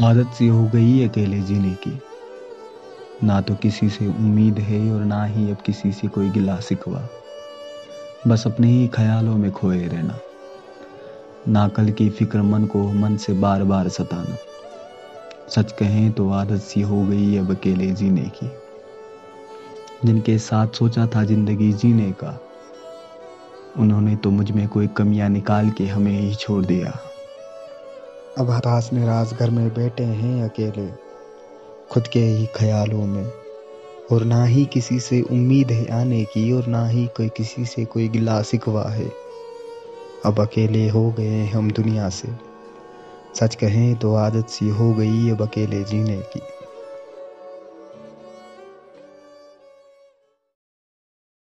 आदत सी हो गई अकेले जीने की। ना तो किसी से उम्मीद है और ना ही अब किसी से कोई गिला सिकवा। बस अपने ही ख्यालों में खोए रहना। ना कल की फ़िक्र मन को मन से बार बार सताना। सच कहें तो आदत सी हो गई अब अकेले जीने की। जिनके साथ सोचा था ज़िंदगी जीने का, उन्होंने तो मुझमें कोई कमियाँ निकाल के हमें ही छोड़ दिया। अब हताश निराश घर में बैठे हैं अकेले, खुद के ही ख्यालों में। और ना ही किसी से उम्मीद है आने की, और ना ही कोई किसी से कोई गिला सिकवा है। अब अकेले हो गए हम दुनिया से। सच कहें तो आदत सी हो गई अब अकेले जीने की।